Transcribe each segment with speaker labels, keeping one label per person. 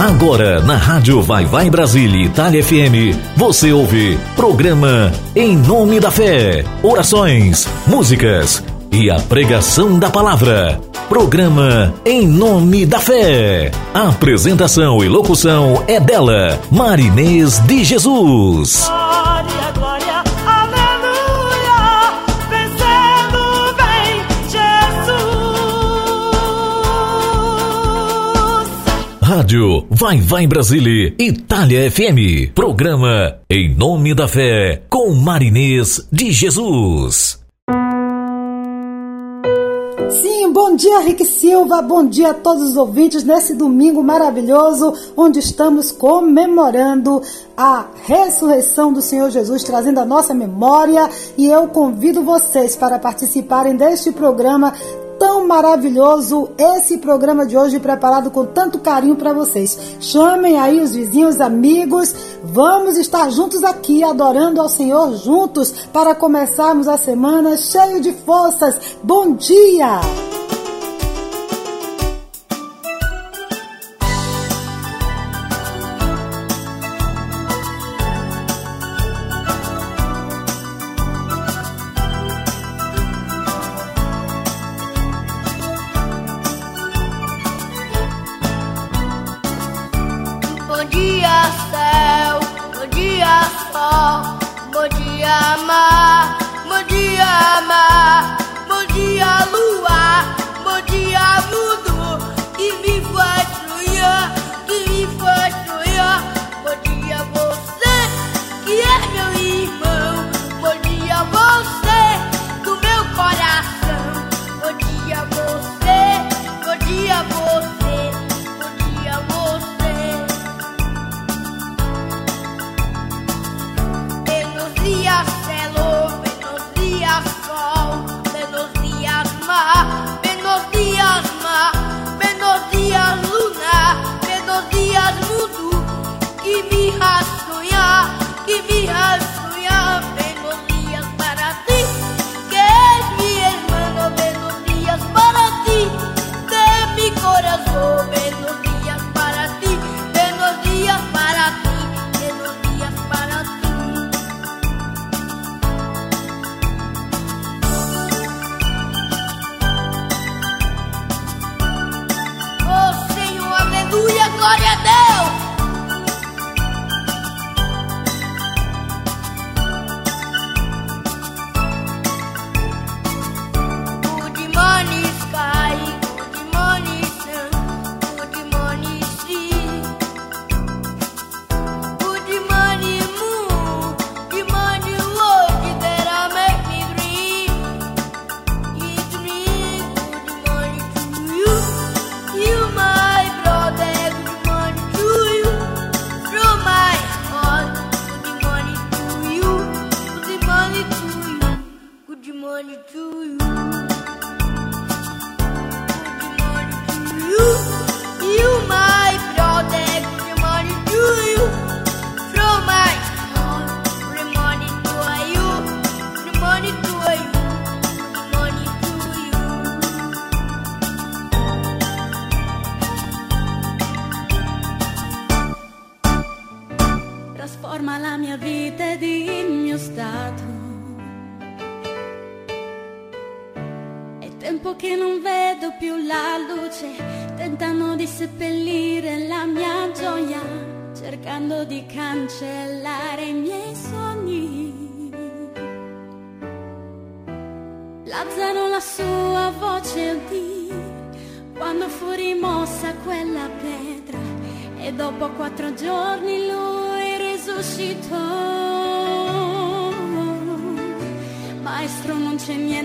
Speaker 1: Agora, na Rádio Vai Vai Brasília Itália FM, você ouve programa Em Nome da Fé, orações, músicas e a pregação da palavra. Programa Em Nome da Fé. apresentação e locução é dela, Marinês de Jesus. Rádio Vai Vai Brasília, Itália FM. Programa Em Nome da Fé, com Marinês de Jesus.
Speaker 2: Sim, bom dia, Rick Silva, bom dia a todos os ouvintes nesse domingo maravilhoso, onde estamos comemorando a ressurreição do Senhor Jesus, trazendo a nossa memória. E eu convido vocês para participarem deste programa tão maravilhoso esse programa de hoje preparado com tanto carinho para vocês. Chamem aí os vizinhos, amigos, vamos estar juntos aqui adorando ao Senhor juntos para começarmos a semana cheio de forças. Bom dia!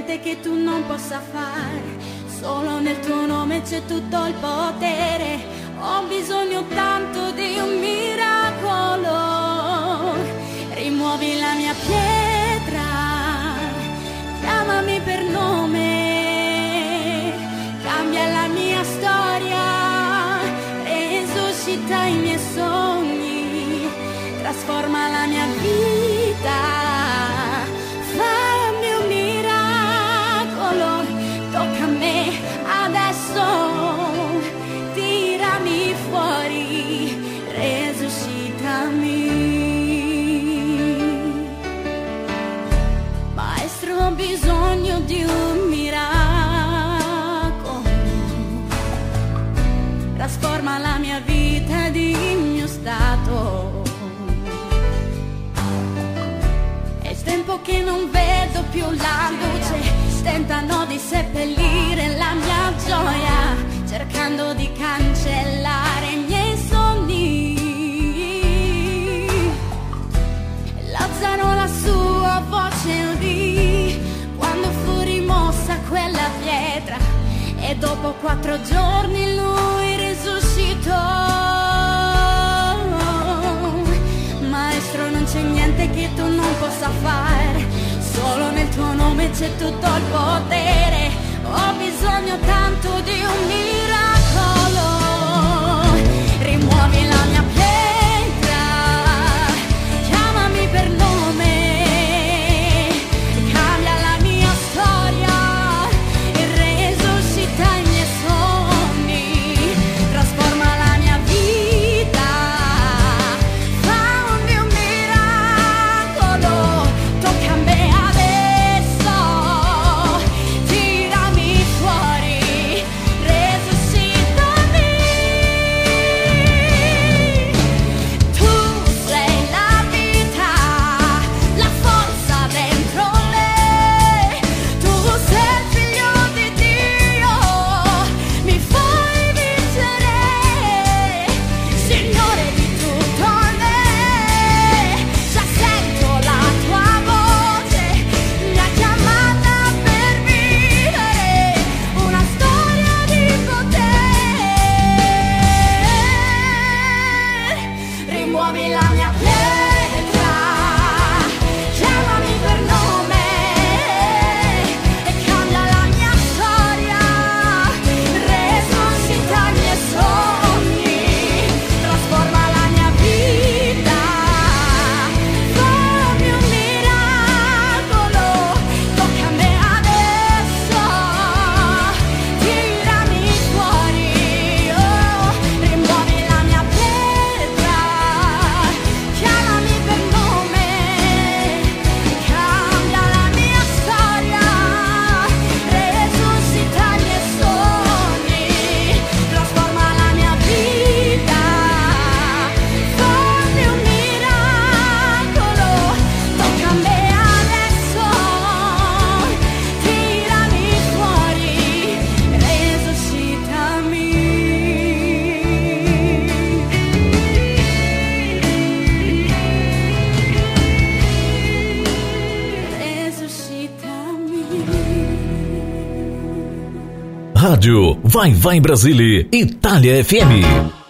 Speaker 3: niente che tu non possa fare, solo nel tuo nome c'è tutto il potere, ho bisogno tanto di un miracolo, rimuovi la mia pietra, chiamami per nome, cambia la mia storia, resuscita i miei sogni, trasforma la che non vedo più la luce, tentano di seppellire la mia gioia, cercando di cancellare i miei sogni. Lazzano la sua voce udì quando fu rimossa quella pietra, e dopo quattro giorni lui c'è tutto il potere, ho bisogno tanto di un
Speaker 4: mio. Vai Vai Brasília, Itália FM.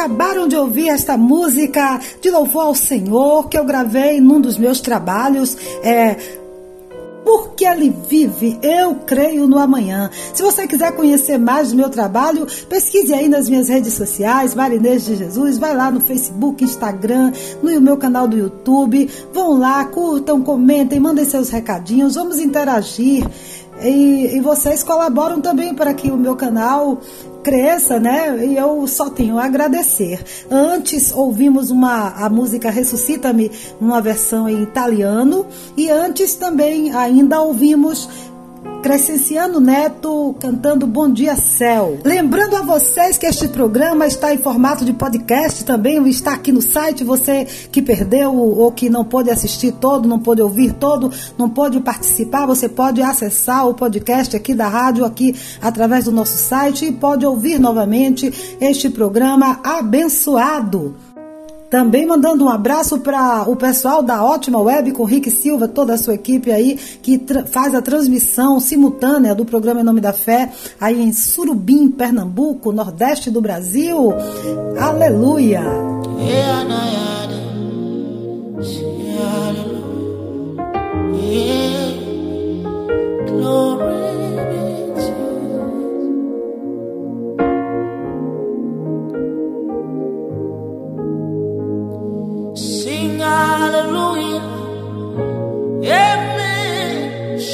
Speaker 5: Acabaram de ouvir esta música de louvor ao Senhor que eu gravei num dos meus trabalhos. É, porque ele vive, eu creio no amanhã. Se você quiser conhecer mais do meu trabalho, pesquise aí nas minhas redes sociais, Marinês de Jesus, vai lá no Facebook, Instagram, no meu canal do YouTube. Vão lá, curtam, comentem, mandem seus recadinhos, vamos interagir. E, e, vocês colaboram também para que o meu canal cresça, né? E eu só tenho a agradecer. Antes ouvimos uma a música Ressuscita-me, uma versão em italiano, e antes também ainda ouvimos Crescenciano Neto cantando Bom Dia Céu. Lembrando a vocês que este programa está em formato de podcast também, está aqui no site. Você que perdeu ou que não pôde assistir todo, não pôde ouvir todo, não pôde participar, você pode acessar o podcast aqui da rádio, aqui através do nosso site e pode ouvir novamente este programa abençoado. Também mandando um abraço para o pessoal da Ótima Web com Rick Silva, toda a sua equipe aí, que faz a transmissão simultânea do programa Em Nome da Fé, aí em Surubim, Pernambuco, Nordeste do Brasil. Aleluia!
Speaker 6: Sing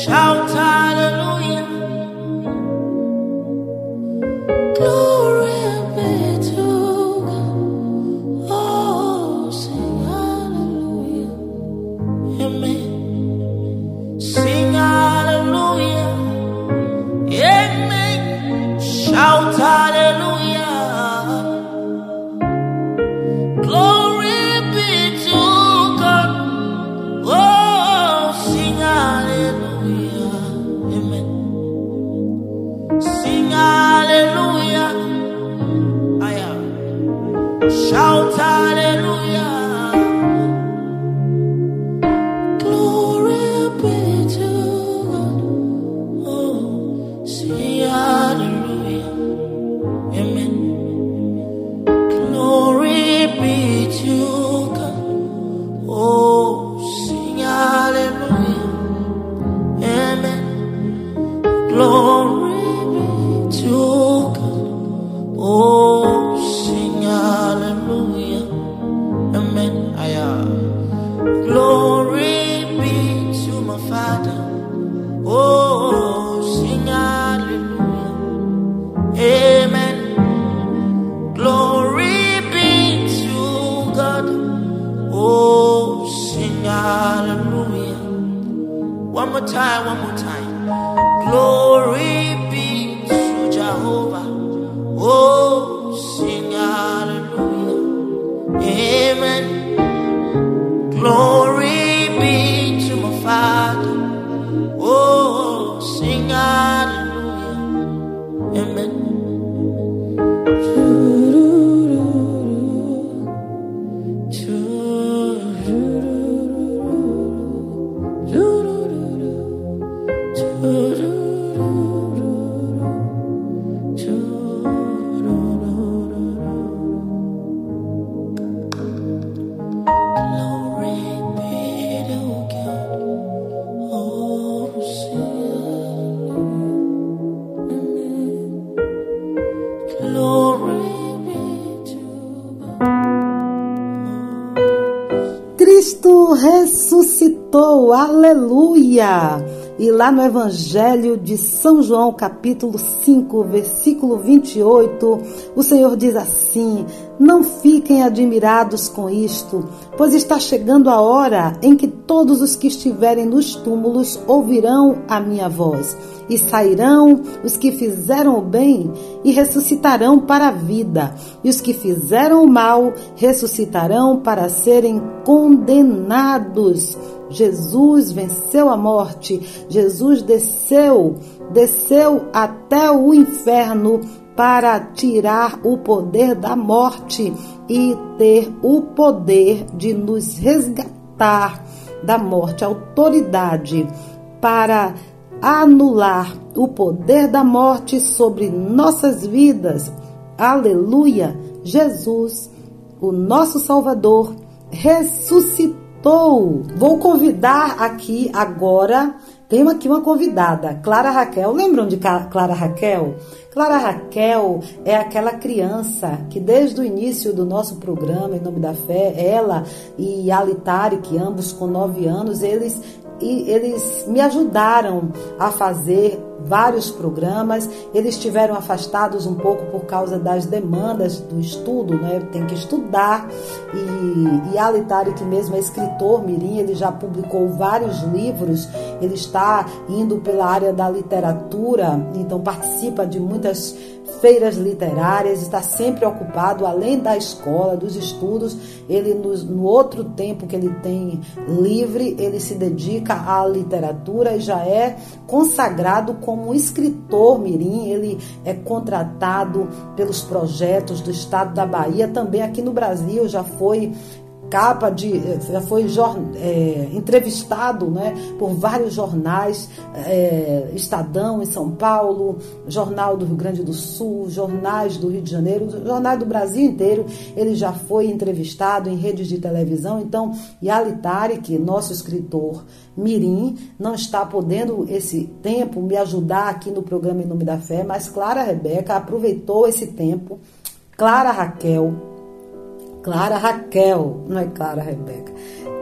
Speaker 6: Shout hallelujah. Glory
Speaker 5: lá no Evangelho de São João, capítulo 5, versículo 28, o Senhor diz assim: Não fiquem admirados com isto, pois está chegando a hora em que todos os que estiverem nos túmulos ouvirão a minha voz, e sairão os que fizeram o bem e ressuscitarão para a vida, e os que fizeram o mal ressuscitarão para serem condenados. Jesus venceu a morte, Jesus desceu, desceu até o inferno para tirar o poder da morte e ter o poder de nos resgatar da morte, autoridade para anular o poder da morte sobre nossas vidas. Aleluia! Jesus, o nosso Salvador, ressuscitou. Vou convidar aqui agora, tenho aqui uma convidada, Clara Raquel. Lembram de Clara Raquel? Clara Raquel é aquela criança que desde o início do nosso programa Em Nome da Fé, ela e Alitari, que ambos com nove anos, eles e eles me ajudaram a fazer vários programas. Eles estiveram afastados um pouco por causa das demandas do estudo, né? Tem que estudar. E, e Alitari, que mesmo é escritor mirim, ele já publicou vários livros. Ele está indo pela área da literatura, então participa de muitas feiras literárias, está sempre ocupado, além da escola, dos estudos, ele no, no, outro tempo que ele tem livre, ele se dedica à literatura e já é consagrado como escritor mirim, ele é contratado pelos projetos do estado da Bahia, também aqui no Brasil já foi capa de já foi é, entrevistado né, por vários jornais é, Estadão em São Paulo Jornal do Rio Grande do Sul jornais do Rio de Janeiro jornais do Brasil inteiro. Ele já foi entrevistado em redes de televisão. Então Yali Tarek nosso escritor Mirim não está podendo esse tempo me ajudar aqui no programa Em Nome da Fé mas Clara Rebeca aproveitou esse tempo. Clara Raquel Clara Raquel, não é Clara Rebeca.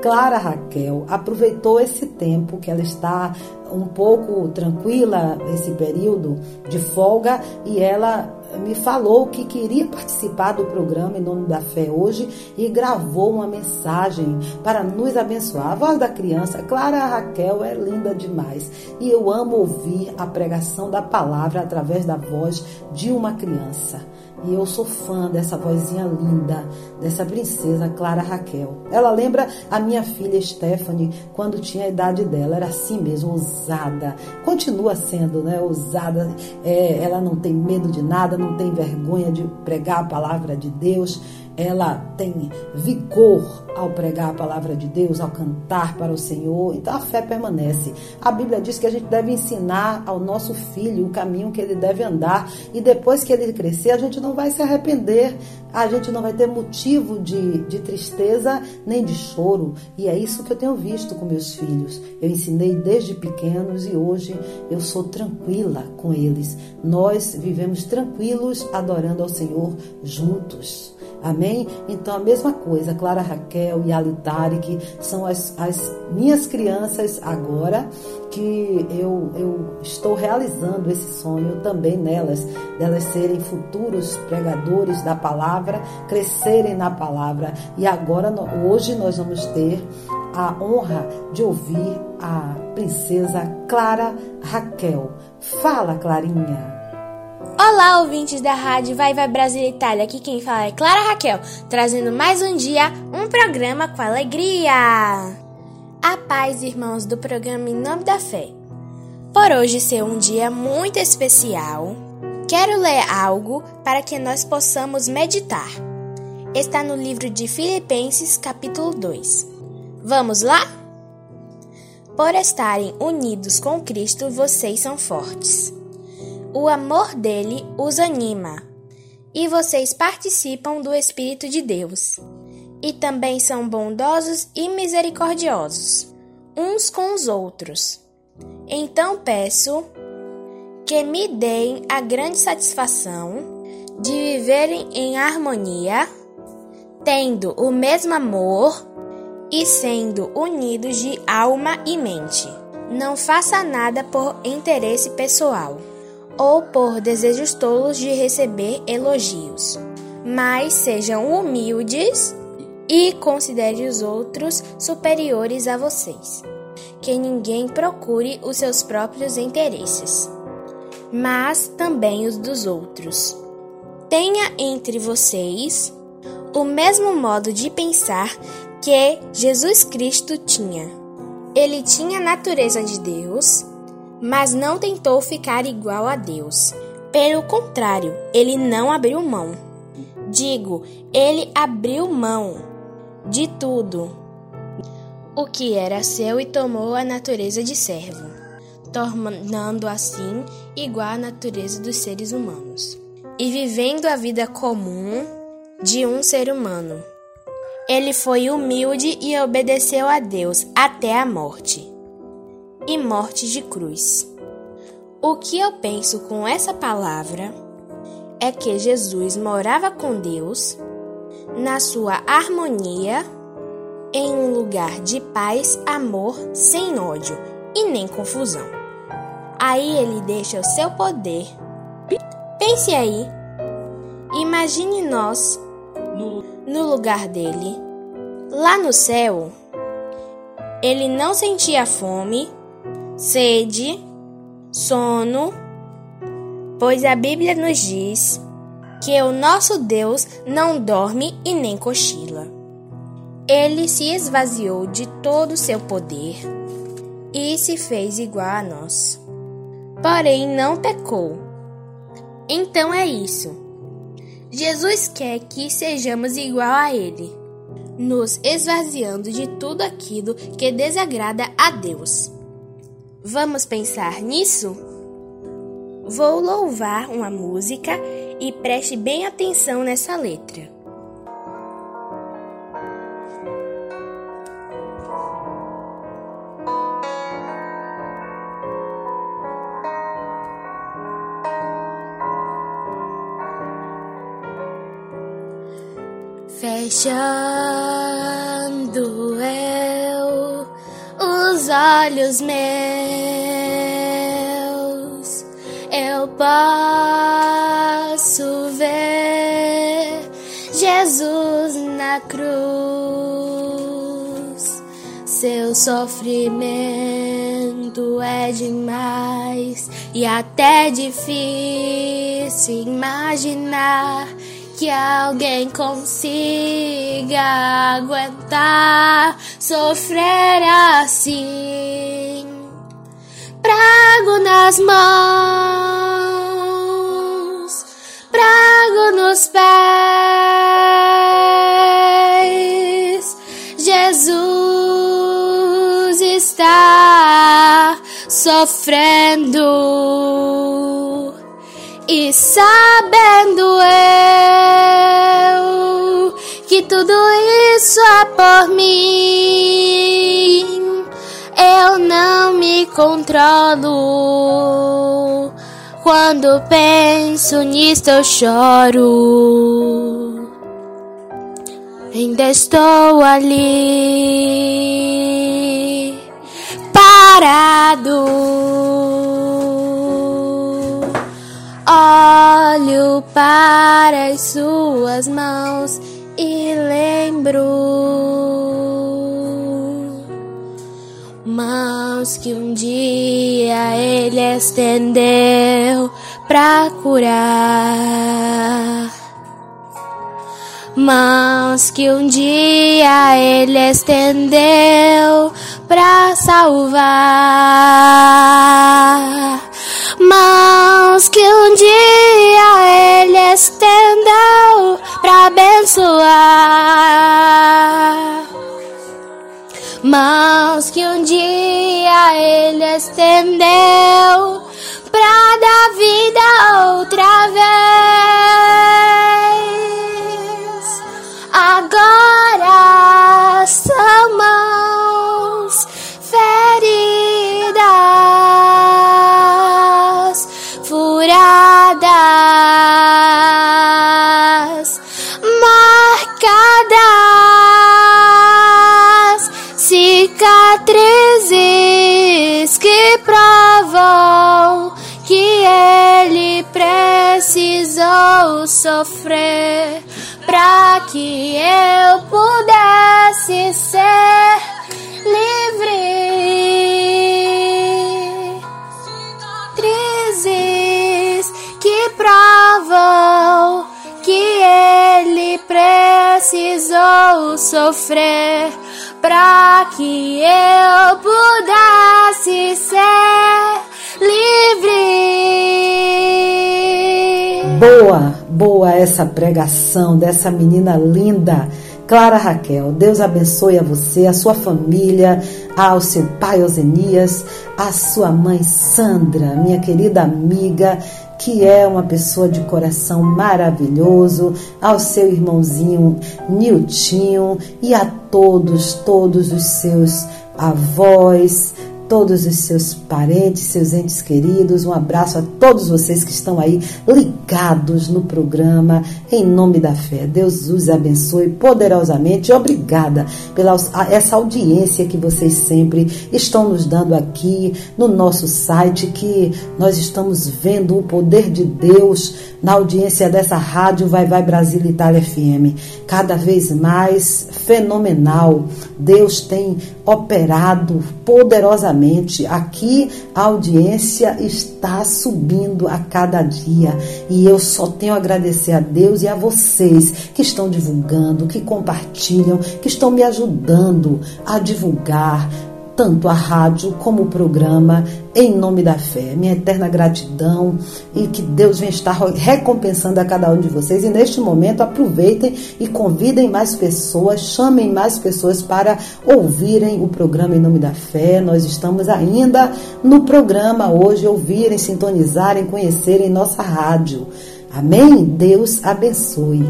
Speaker 5: Clara Raquel aproveitou esse tempo que ela está um pouco tranquila esse período de folga e ela me falou que queria participar do programa em nome da fé hoje e gravou uma mensagem para nos abençoar. A voz da criança, Clara Raquel, é linda demais e eu amo ouvir a pregação da palavra através da voz de uma criança. E eu sou fã dessa vozinha linda, dessa princesa Clara Raquel. Ela lembra a minha filha Stephanie quando tinha a idade dela. Era assim mesmo, ousada. Continua sendo, né? Ousada. É, ela não tem medo de nada, não tem vergonha de pregar a palavra de Deus. Ela tem vigor ao pregar a palavra de Deus, ao cantar para o Senhor. Então a fé permanece. A Bíblia diz que a gente deve ensinar ao nosso filho o caminho que ele deve andar. E depois que ele crescer, a gente não vai se arrepender. A gente não vai ter motivo de, de tristeza nem de choro. E é isso que eu tenho visto com meus filhos. Eu ensinei desde pequenos e hoje eu sou tranquila com eles. Nós vivemos tranquilos adorando ao Senhor juntos. Amém? Então a mesma coisa, Clara Raquel e Alitari, que são as, as minhas crianças agora, que eu, eu estou realizando esse sonho também nelas, delas serem futuros pregadores da palavra, crescerem na palavra. E agora, hoje, nós vamos ter a honra de ouvir a princesa Clara Raquel. Fala, Clarinha.
Speaker 7: Olá, ouvintes da Rádio Vai Vai Brasil Itália. Aqui quem fala é Clara Raquel, trazendo mais um dia um programa com alegria. A paz, irmãos, do programa Em Nome da Fé. Por hoje ser um dia muito especial, quero ler algo para que nós possamos meditar. Está no livro de Filipenses, capítulo 2. Vamos lá? Por estarem unidos com Cristo, vocês são fortes. O amor dele os anima. E vocês participam do Espírito de Deus. E também são bondosos e misericordiosos, uns com os outros. Então peço que me deem a grande satisfação de viverem em harmonia, tendo o mesmo amor e sendo unidos de alma e mente. Não faça nada por interesse pessoal ou por desejos tolos de receber elogios, mas sejam humildes e considere os outros superiores a vocês. Que ninguém procure os seus próprios interesses, mas também os dos outros. Tenha entre vocês o mesmo modo de pensar que Jesus Cristo tinha. Ele tinha a natureza de Deus mas não tentou ficar igual a Deus. Pelo contrário, ele não abriu mão. Digo, ele abriu mão de tudo o que era seu e tomou a natureza de servo, tornando assim igual à natureza dos seres humanos. E vivendo a vida comum, de um ser humano. Ele foi humilde e obedeceu a Deus até a morte e morte de cruz. O que eu penso com essa palavra é que Jesus morava com Deus na sua harmonia em um lugar de paz, amor, sem ódio e nem confusão. Aí ele deixa o seu poder. Pense aí. Imagine nós no lugar dele. Lá no céu, ele não sentia fome, sede, sono, pois a Bíblia nos diz que o nosso Deus não dorme e nem cochila. Ele se esvaziou de todo o seu poder e se fez igual a nós. Porém, não pecou. Então é isso. Jesus quer que sejamos igual a Ele, nos esvaziando de tudo aquilo que desagrada a Deus. Vamos pensar nisso? Vou louvar uma música e preste bem atenção nessa letra. Fechando olhos meus, eu posso ver Jesus na cruz. Seu sofrimento é demais e até difícil imaginar que alguém consiga aguentar sofrer assim. Prago nas mãos, prago nos pés. Jesus está sofrendo e sabendo eu que tudo isso é por mim, eu não me controlo. Quando penso nisto, eu choro. Ainda estou ali, parado. Olho para as suas mãos e lembro mãos que um dia ele estendeu pra curar. Mãos que um dia ele estendeu pra salvar. Mãos que um dia ele estendeu pra abençoar. Mãos que um dia ele estendeu pra dar vida outra vez. Sofrer para que eu pudesse ser livre. Cicatrizes que provam que ele precisou sofrer para que eu pudesse ser livre.
Speaker 5: Boa, boa essa pregação dessa menina linda Clara Raquel. Deus abençoe a você, a sua família, ao seu pai Osenias, a sua mãe Sandra, minha querida amiga, que é uma pessoa de coração maravilhoso, ao seu irmãozinho Niltinho e a todos, todos os seus avós, todos os seus parentes, seus entes queridos. Um abraço a todos vocês que estão aí ligados no programa em nome da fé. Deus os abençoe poderosamente. Obrigada pela essa audiência que vocês sempre estão nos dando aqui no nosso site que nós estamos vendo o poder de Deus na audiência dessa rádio Vai Vai Brasil Itália FM. Cada vez mais fenomenal. Deus tem operado poderosamente. Aqui a audiência está subindo a cada dia. E eu só tenho a agradecer a Deus e a vocês que estão divulgando, que compartilham, que estão me ajudando a divulgar tanto a rádio como o programa, em nome da fé. Minha eterna gratidão e que Deus venha estar recompensando a cada um de vocês. E neste momento, aproveitem e convidem mais pessoas, chamem mais pessoas para ouvirem o programa em nome da fé. Nós estamos ainda no programa hoje, ouvirem, sintonizarem, conhecerem nossa rádio. Amém? Deus abençoe.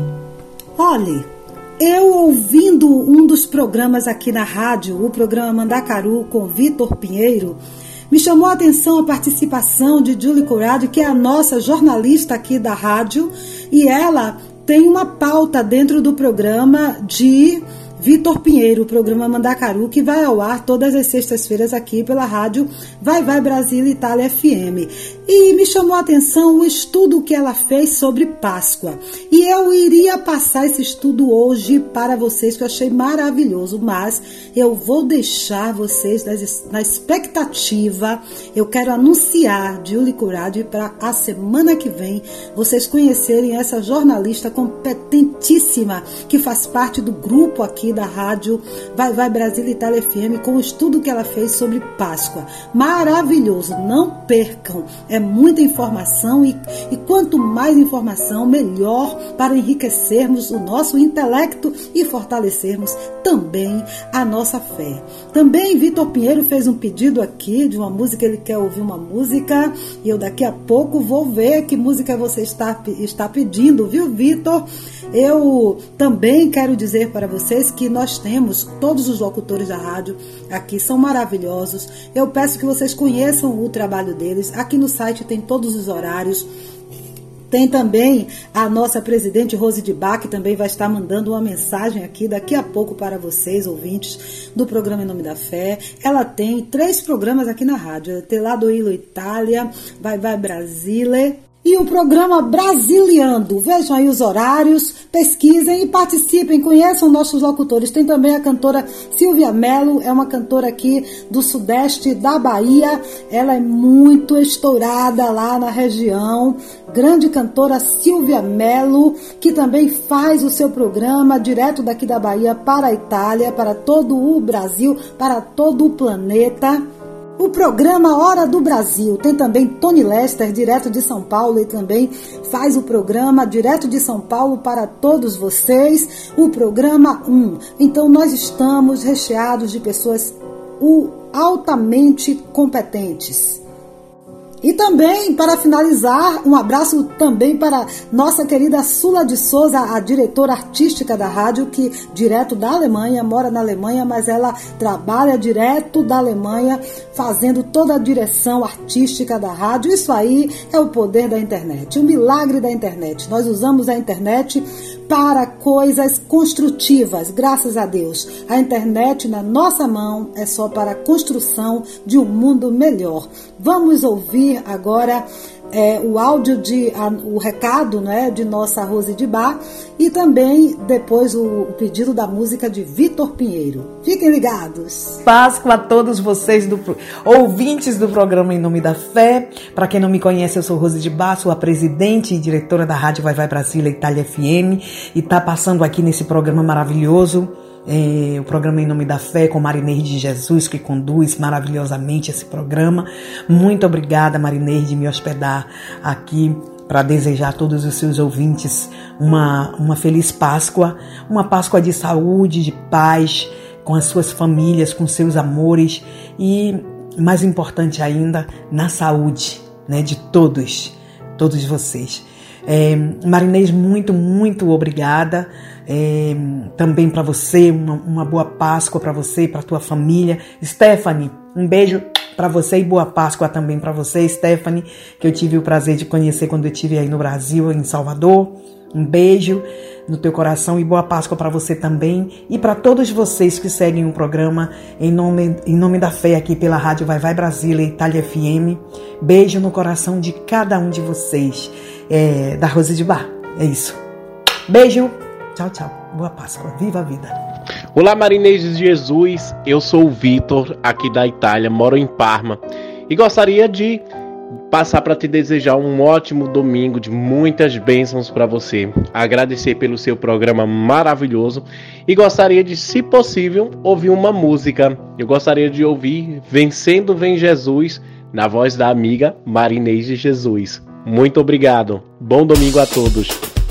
Speaker 5: Olhe, eu ouvindo um dos programas aqui na rádio, o programa Mandacaru com Vitor Pinheiro, me chamou a atenção a participação de Julie Corrado, que é a nossa jornalista aqui da rádio, e ela tem uma pauta dentro do programa de Vitor Pinheiro, o programa Mandacaru, que vai ao ar todas as sextas-feiras aqui pela rádio Vai Vai Brasil Itália FM. E me chamou a atenção o estudo que ela fez sobre Páscoa. E eu iria passar esse estudo hoje para vocês, que eu achei maravilhoso, mas eu vou deixar vocês na expectativa. Eu quero anunciar Julie Curade para a semana que vem vocês conhecerem essa jornalista competentíssima que faz parte do grupo aqui da rádio Vai Vai Brasil Itália FM com o estudo que ela fez sobre Páscoa. Maravilhoso, não percam. É muita informação e, e quanto mais informação, melhor para enriquecermos o nosso intelecto e fortalecermos também a nossa fé. Também Vitor Pinheiro fez um pedido aqui de uma música, ele quer ouvir uma música e eu daqui a pouco vou ver que música você está, está pedindo, viu, Vitor? Eu também quero dizer para vocês que nós temos todos os locutores da rádio aqui são maravilhosos. Eu peço que vocês conheçam o trabalho deles. Aqui no site tem todos os horários. Tem também a nossa presidente Rose de Bach, que também vai estar mandando uma mensagem aqui daqui a pouco para vocês, ouvintes do programa Em Nome da Fé. Ela tem três programas aqui na rádio: Telado Ilo Itália, Vai Vai Brasile e o programa Brasiliando. Vejam aí os horários, pesquisem e participem, conheçam nossos locutores. Tem também a cantora Silvia Mello, é uma cantora aqui do sudeste da Bahia. Ela é muito estourada lá na região. Grande cantora Silvia Mello, que também faz o seu programa direto daqui da Bahia para a Itália, para todo o Brasil, para todo o planeta. O programa Hora do Brasil tem também Tony Lester, direto de São Paulo, e também faz o programa direto de São Paulo para todos vocês, o programa 1. Então nós estamos recheados de pessoas altamente competentes. E também, para finalizar, um abraço também para nossa querida Sula de Souza, a diretora artística da rádio, que direto da Alemanha, mora na Alemanha, mas ela trabalha direto da Alemanha, fazendo toda a direção artística da rádio. Isso aí é o poder da internet, o milagre da internet. Nós usamos a internet para coisas construtivas, graças a Deus. A internet na nossa mão é só para a construção de um mundo melhor. Vamos ouvir agora é, o áudio de a, o recado né, de nossa Rose de Bar e também depois o, o pedido da música de Vitor Pinheiro. Fiquem ligados.
Speaker 8: Páscoa a todos vocês do ouvintes do programa Em Nome da Fé. Para quem não me conhece, eu sou Rose de Bar, sou a presidente e diretora da Rádio Vai Vai Brasília Itália FM e está passando aqui nesse programa maravilhoso é, o programa Em Nome da Fé com Marineide de Jesus, que conduz maravilhosamente esse programa. Muito obrigada, Marineide, de me hospedar aqui para desejar a todos os seus ouvintes uma, uma feliz Páscoa, uma Páscoa de saúde, de paz, com as suas famílias, com seus amores e, mais importante ainda, na saúde né, de todos, todos vocês. É, Marinês, muito, muito obrigada. É, também para você, uma, uma boa Páscoa para você e para tua família. Stephanie, um beijo para você e boa Páscoa também para você, Stephanie, que eu tive o prazer de conhecer quando eu estive aí no Brasil, em Salvador. Um beijo no teu coração e boa Páscoa para você também e para todos vocês que seguem o programa em nome, em nome da fé aqui pela Rádio Vai Vai Brasília Itália FM. Beijo no coração de cada um de vocês. É, da Rose de Bar. É isso. Beijo. Tchau, tchau. Boa Páscoa. Viva a vida.
Speaker 9: Olá, marinês de Jesus. Eu sou o Vitor, aqui da Itália, moro em Parma e gostaria de passar para te desejar um ótimo domingo de muitas bênçãos para você. Agradecer pelo seu programa maravilhoso e gostaria de, se possível, ouvir uma música. Eu gostaria de ouvir Vencendo Vem Jesus, na voz da amiga Marinês de Jesus. Muito obrigado. Bom domingo a todos.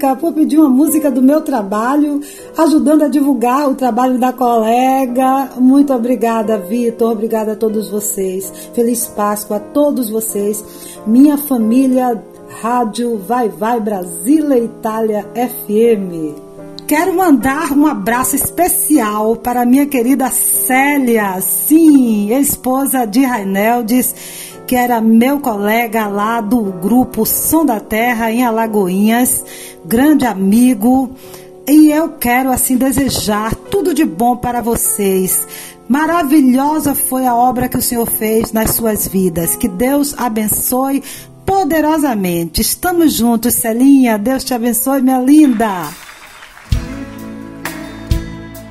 Speaker 5: música, pedir uma música do meu trabalho, ajudando a divulgar o trabalho da colega. Muito obrigada, Vitor. Obrigada a todos vocês. Feliz Páscoa a todos vocês. Minha família Rádio Vai Vai Brasília Itália FM. Quero mandar um abraço especial para minha querida Célia, sim, esposa de Raineldes que era meu colega lá do grupo Som da Terra em Alagoinhas, grande amigo. E eu quero assim desejar tudo de bom para vocês. Maravilhosa foi a obra que o Senhor fez nas suas vidas. Que Deus abençoe poderosamente. Estamos juntos, Celinha. Deus te abençoe, minha linda.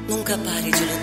Speaker 10: Nunca pare de lutar.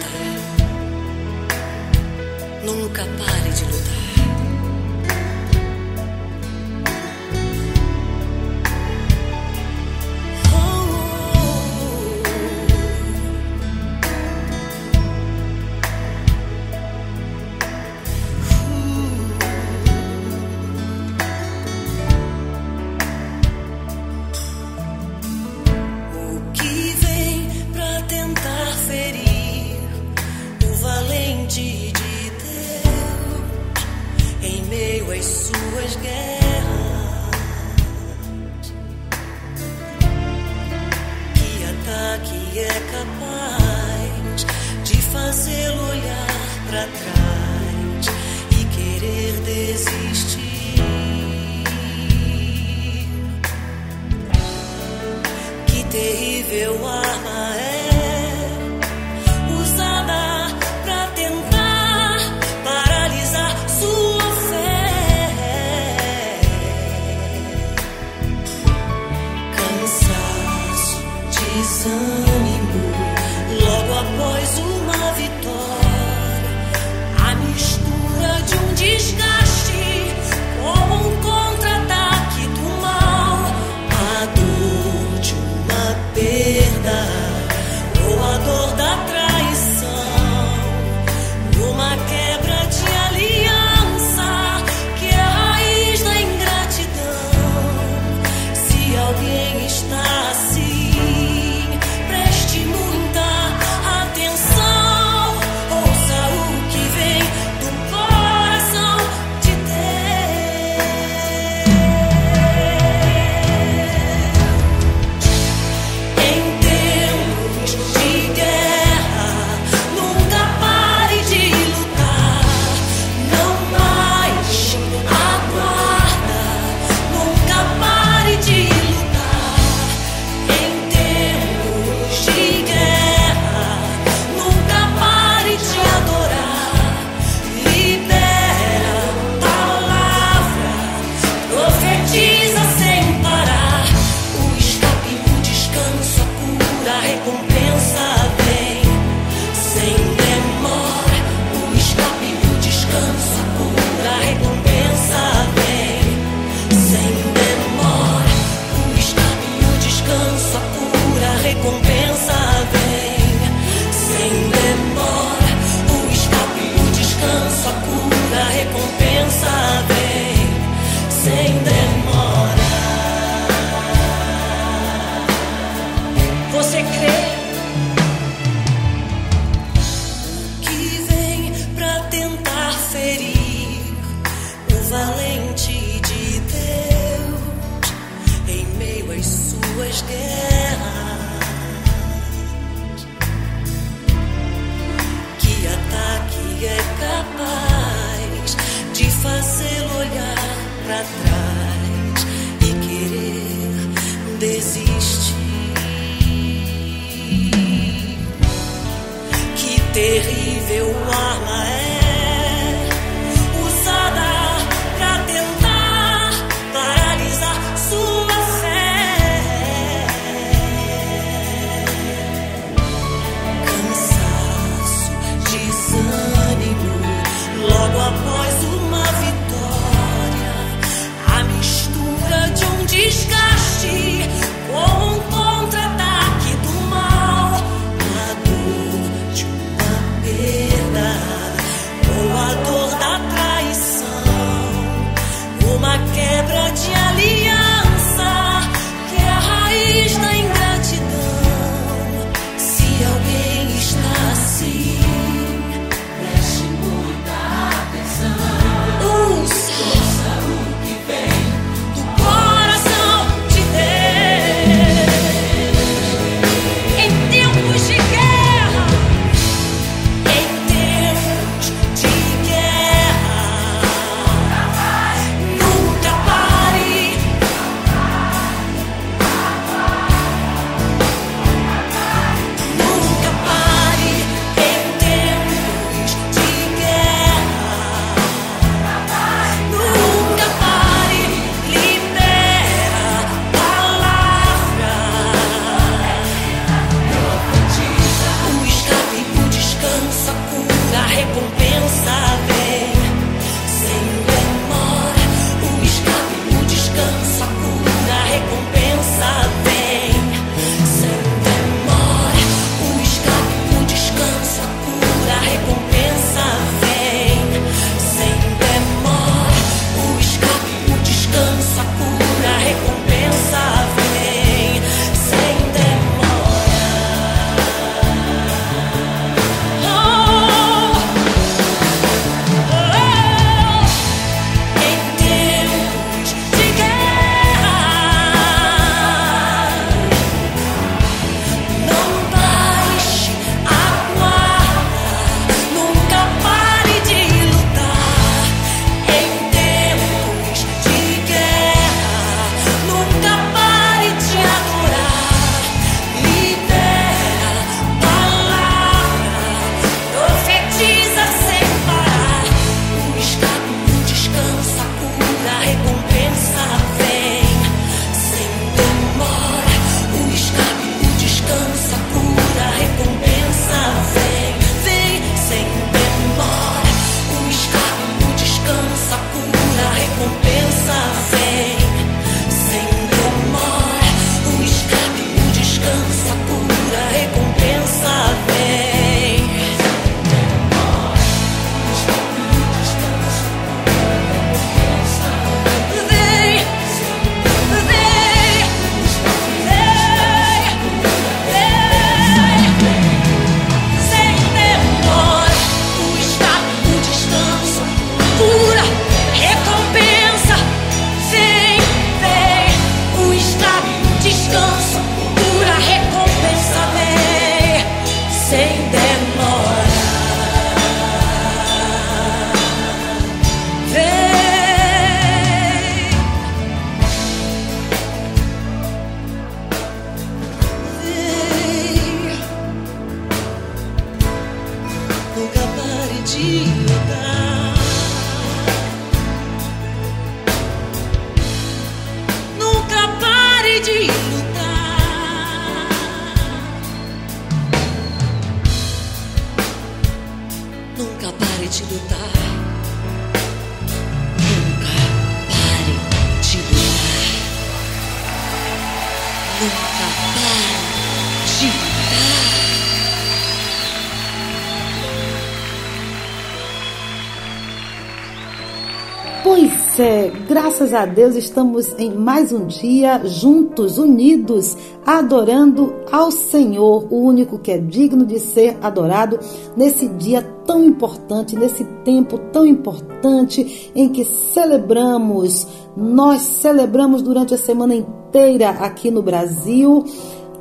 Speaker 5: Graças a Deus estamos em mais um dia juntos, unidos, adorando ao Senhor, o único que é digno de ser adorado nesse dia tão importante, nesse tempo tão importante em que celebramos, nós celebramos durante a semana inteira aqui no Brasil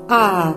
Speaker 5: a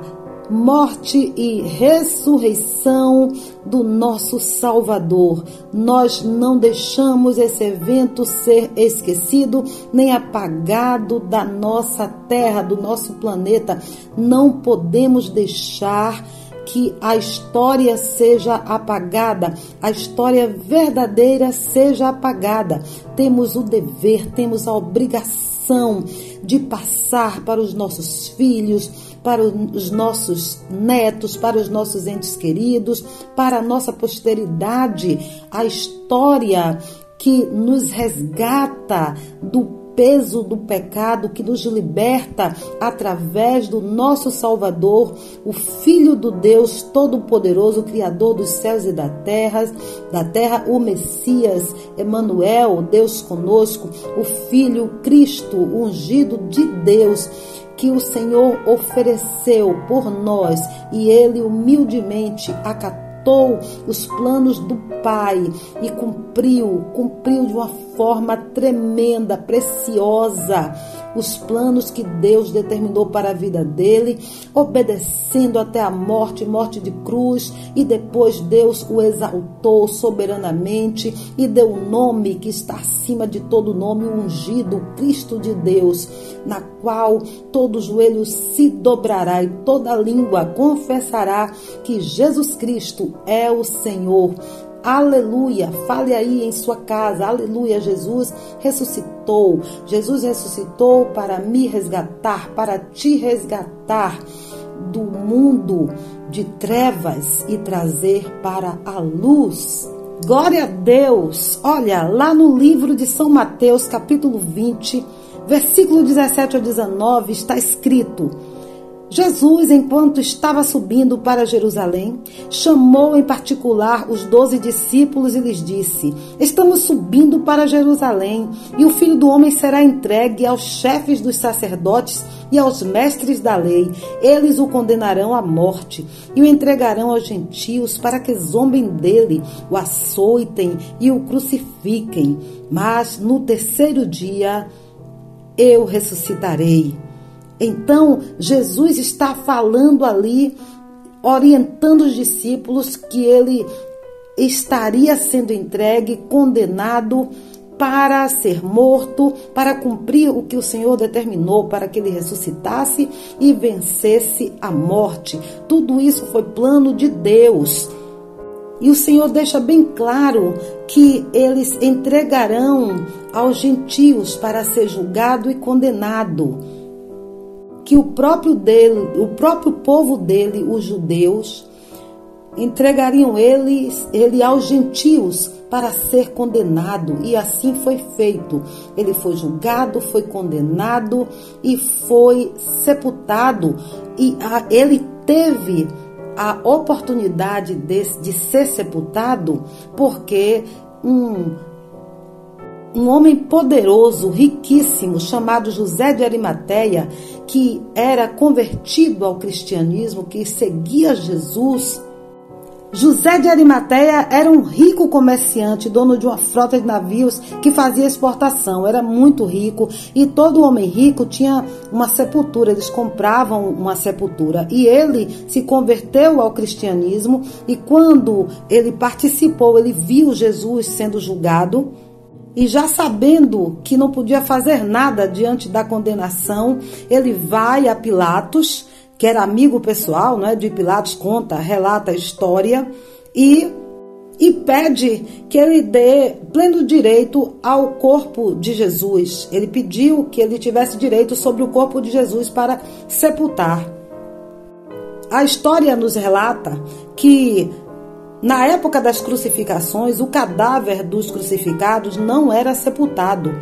Speaker 5: morte e ressurreição do nosso Salvador. Nós não deixamos esse evento ser esquecido nem apagado da nossa terra, do nosso planeta. Não podemos deixar que a história seja apagada, a história verdadeira seja apagada. Temos o dever, temos a obrigação de passar para os nossos filhos, para os nossos netos, para os nossos entes queridos, para a nossa posteridade, a história que nos resgata do peso do pecado que nos liberta através do nosso Salvador, o Filho do Deus Todo-Poderoso, Criador dos céus e da terra, da terra, o Messias, Emanuel, Deus conosco, o Filho Cristo, ungido de Deus que o Senhor ofereceu por nós e ele humildemente acatou os planos do Pai e cumpriu, cumpriu de uma forma tremenda, preciosa, os planos que Deus determinou para a vida dele, obedecendo até a morte, morte de cruz, e depois Deus o exaltou soberanamente e deu o nome que está acima de todo nome, o ungido, Cristo de Deus, na qual todo joelho se dobrará e toda língua confessará que Jesus Cristo é o Senhor. Aleluia, fale aí em sua casa, aleluia, Jesus ressuscitou. Jesus ressuscitou para me resgatar, para te resgatar do mundo de trevas e trazer para a luz. Glória a Deus! Olha, lá no livro de São Mateus, capítulo 20, versículo 17 a 19, está escrito: Jesus, enquanto estava subindo para Jerusalém, chamou em particular os doze discípulos e lhes disse: Estamos subindo para Jerusalém, e o filho do homem será entregue aos chefes dos sacerdotes e aos mestres da lei. Eles o condenarão à morte e o entregarão aos gentios para que zombem dele, o açoitem e o crucifiquem. Mas no terceiro dia eu ressuscitarei. Então, Jesus está falando ali, orientando os discípulos que ele estaria sendo entregue, condenado para ser morto, para cumprir o que o Senhor determinou, para que ele ressuscitasse e vencesse a morte. Tudo isso foi plano de Deus. E o Senhor deixa bem claro que eles entregarão aos gentios para ser julgado e condenado. Que o próprio dele, o próprio povo dele, os judeus, entregariam ele, ele aos gentios para ser condenado, e assim foi feito. Ele foi julgado, foi condenado e foi sepultado, e a, ele teve a oportunidade de, de ser sepultado porque um, um homem poderoso, riquíssimo, chamado José de Arimateia, que era convertido ao cristianismo, que seguia Jesus, José de Arimateia era um rico comerciante, dono de uma frota de navios que fazia exportação. Era muito rico e todo homem rico tinha uma sepultura, eles compravam uma sepultura. E ele se converteu ao cristianismo e quando ele participou, ele viu Jesus sendo julgado. E já sabendo que não podia fazer nada diante da condenação, ele vai a Pilatos que era amigo pessoal né, de Pilatos, conta, relata a história e, e pede que ele dê pleno direito ao corpo de Jesus. Ele pediu que ele tivesse direito sobre o corpo de Jesus para sepultar. A história nos relata que na época das crucificações, o cadáver dos crucificados não era sepultado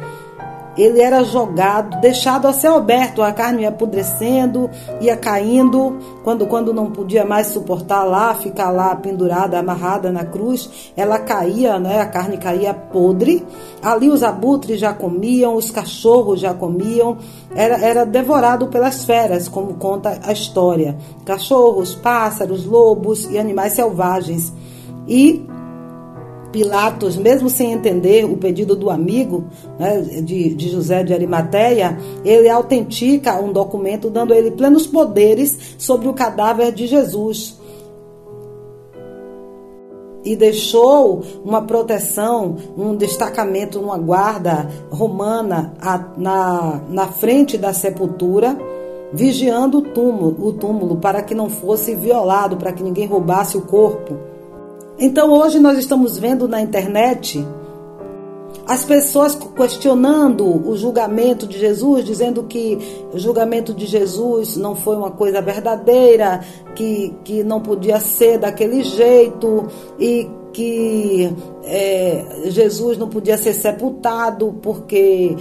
Speaker 5: ele era jogado, deixado a céu aberto, a carne ia apodrecendo, ia caindo, quando, quando não podia mais suportar lá, ficar lá pendurada, amarrada na cruz, ela caía, né, a carne caía podre, ali os abutres já comiam, os cachorros já comiam, era, era devorado pelas feras, como conta a história, cachorros, pássaros, lobos e animais selvagens. E Pilatos, mesmo sem entender o pedido do amigo né, de, de José de Arimateia, ele autentica um documento dando a ele plenos poderes sobre o cadáver de Jesus. E deixou uma proteção, um destacamento, uma guarda romana na, na frente da sepultura, vigiando o túmulo, o túmulo para que não fosse violado, para que ninguém roubasse o corpo. Então hoje nós estamos vendo na internet as pessoas questionando o julgamento de Jesus, dizendo que o julgamento de Jesus não foi uma coisa verdadeira, que, que não podia ser daquele jeito e que é, Jesus não podia ser sepultado porque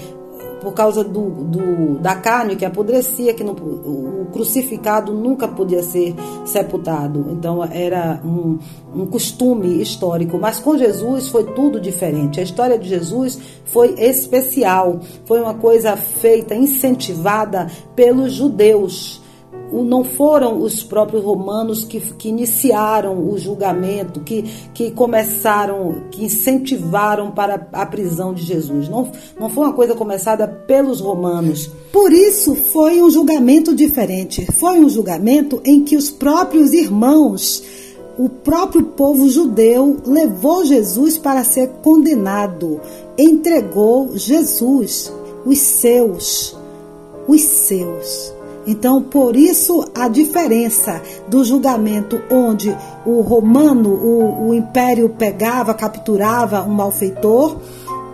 Speaker 5: por causa do, do, da carne que apodrecia, que não, o crucificado nunca podia ser sepultado. Então era um, um costume histórico. Mas com Jesus foi tudo diferente. A história de Jesus foi especial, foi uma coisa feita, incentivada pelos judeus não foram os próprios romanos que, que iniciaram o julgamento, que, que começaram, que incentivaram para a prisão de Jesus. Não, não foi uma coisa começada pelos romanos.
Speaker 11: Por isso foi um julgamento diferente. Foi um julgamento em que os próprios irmãos, o próprio povo judeu, levou Jesus para ser condenado, entregou Jesus, os seus, os seus. Então, por isso a diferença do julgamento onde o romano, o, o império pegava, capturava um malfeitor,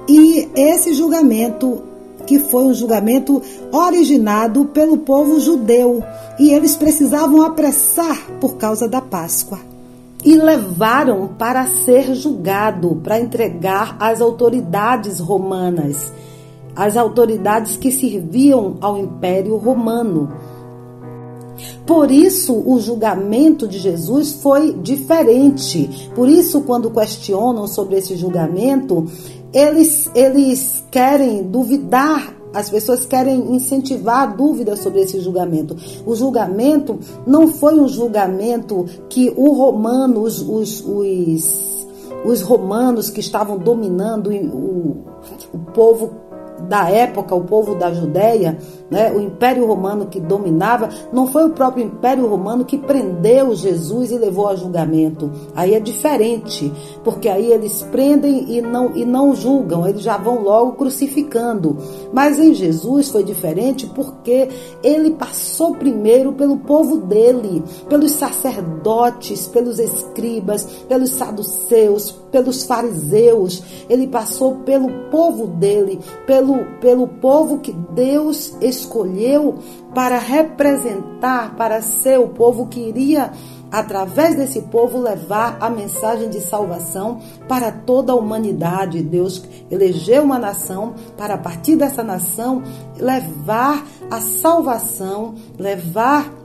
Speaker 11: e esse julgamento que foi um julgamento originado pelo povo judeu, e eles precisavam apressar por causa da Páscoa.
Speaker 5: E levaram para ser julgado, para entregar às autoridades romanas as autoridades que serviam ao Império Romano. Por isso, o julgamento de Jesus foi diferente. Por isso, quando questionam sobre esse julgamento, eles, eles querem duvidar as pessoas querem incentivar a dúvida sobre esse julgamento. O julgamento não foi um julgamento que o romano, os, os, os, os romanos que estavam dominando o, o povo da época, o povo da Judéia, né, o Império Romano que dominava, não foi o próprio Império Romano que prendeu Jesus e levou a julgamento. Aí é diferente, porque aí eles prendem e não, e não julgam, eles já vão logo crucificando. Mas em Jesus foi diferente porque ele passou primeiro pelo povo dele, pelos sacerdotes, pelos escribas, pelos saduceus, pelos fariseus. Ele passou pelo povo dele, pelo, pelo povo que Deus escolheu para representar, para ser o povo que iria através desse povo, levar a mensagem de salvação para toda a humanidade. Deus elegeu uma nação para, a partir dessa nação, levar a salvação, levar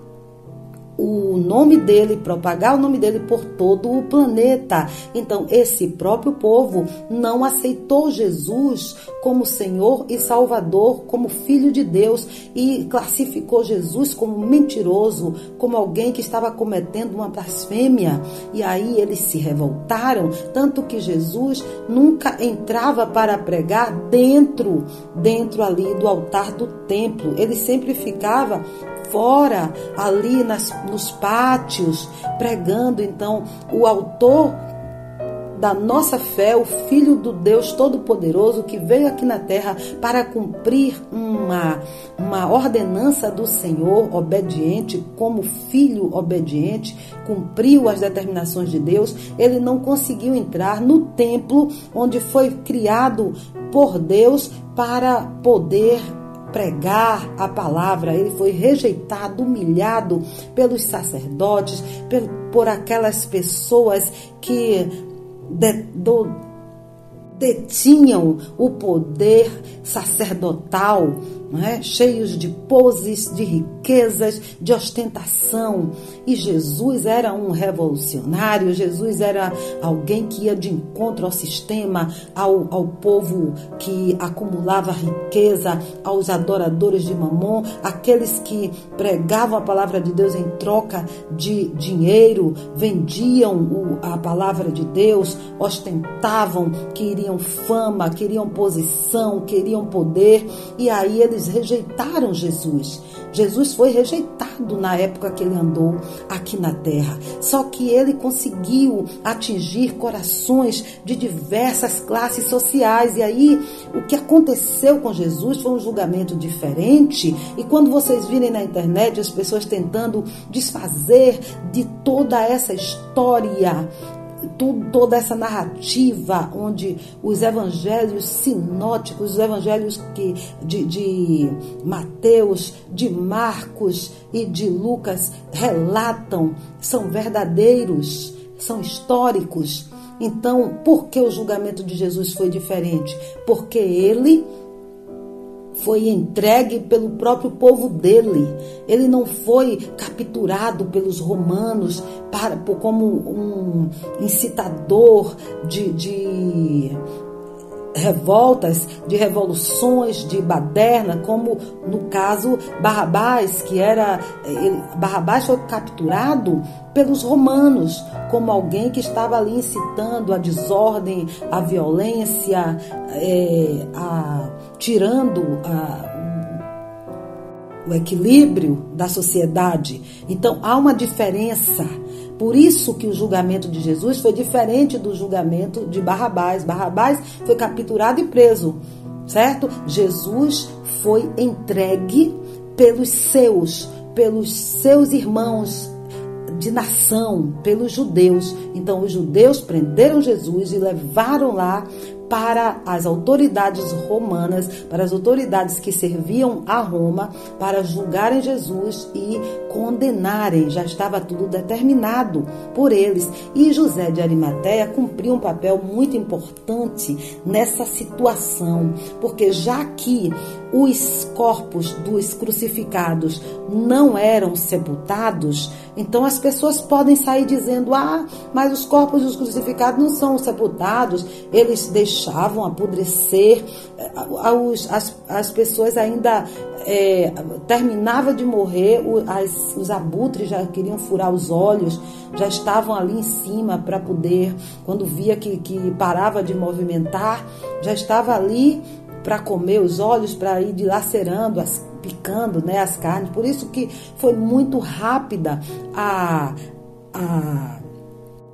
Speaker 5: o nome dele, propagar o nome dele por todo o planeta. Então, esse próprio povo não aceitou Jesus como Senhor e Salvador, como Filho de Deus e classificou Jesus como mentiroso, como alguém que estava cometendo uma blasfêmia. E aí eles se revoltaram, tanto que Jesus nunca entrava para pregar dentro, dentro ali do altar do templo. Ele sempre ficava fora, ali nas, nos pátios, pregando. Então, o autor da nossa fé, o Filho do Deus Todo-Poderoso que veio aqui na terra para cumprir uma, uma ordenança do Senhor, obediente, como filho obediente, cumpriu as determinações de Deus, ele não conseguiu entrar no templo onde foi criado por Deus para poder pregar a palavra, ele foi rejeitado, humilhado pelos sacerdotes, por, aquelas pessoas que detinham o poder sacerdotal, é? cheios de poses, de riquezas, de ostentação. E Jesus era um revolucionário, Jesus era alguém que ia de encontro ao sistema, ao, ao povo que acumulava riqueza, aos adoradores de mamon, aqueles que pregavam a palavra de Deus em troca de dinheiro, vendiam o, a palavra de Deus, ostentavam, queriam fama, queriam posição, queriam poder, e aí eles rejeitaram Jesus. Jesus foi rejeitado na época que ele andou aqui na terra. Só que ele conseguiu atingir corações de diversas classes sociais. E aí, o que aconteceu com Jesus foi um julgamento diferente. E quando vocês virem na internet as pessoas tentando desfazer de toda essa história tudo, toda essa narrativa onde os evangelhos sinóticos, os evangelhos que, de, de Mateus, de Marcos e de Lucas relatam, são verdadeiros, são históricos. Então, por que o julgamento de Jesus foi diferente? Porque ele foi entregue pelo próprio povo dele. Ele não foi capturado pelos romanos para, como um incitador de, de revoltas, de revoluções, de baderna, como no caso Barrabás, que era ele, Barrabás foi capturado pelos romanos como alguém que estava ali incitando a desordem, a violência, é, a, tirando a, o equilíbrio da sociedade. Então há uma diferença por isso que o julgamento de Jesus foi diferente do julgamento de Barrabás. Barrabás foi capturado e preso, certo? Jesus foi entregue pelos seus, pelos seus irmãos de nação, pelos judeus. Então os judeus prenderam Jesus e levaram lá para as autoridades romanas, para as autoridades que serviam a Roma, para julgarem Jesus e condenarem. Já estava tudo determinado por eles. E José de Arimateia cumpriu um papel muito importante nessa situação, porque já que os corpos dos crucificados não eram sepultados, então as pessoas podem sair dizendo: ah, mas os corpos dos crucificados não são sepultados, eles deixavam apodrecer, as, as pessoas ainda é, terminava de morrer, as, os abutres já queriam furar os olhos, já estavam ali em cima para poder, quando via que, que parava de movimentar, já estava ali para comer, os olhos para ir dilacerando, as, picando né, as carnes. Por isso que foi muito rápida a, a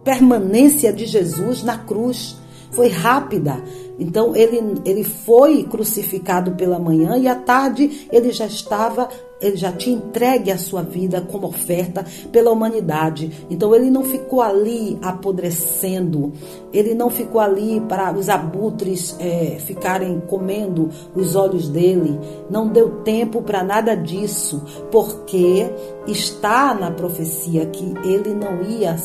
Speaker 5: permanência de Jesus na cruz. Foi rápida. Então ele, ele foi crucificado pela manhã e à tarde ele já estava ele já tinha entregue a sua vida como oferta pela humanidade. Então ele não ficou ali apodrecendo, ele não ficou ali para os abutres é, ficarem comendo os olhos dele. Não deu tempo para nada disso, porque está na profecia que ele não ia,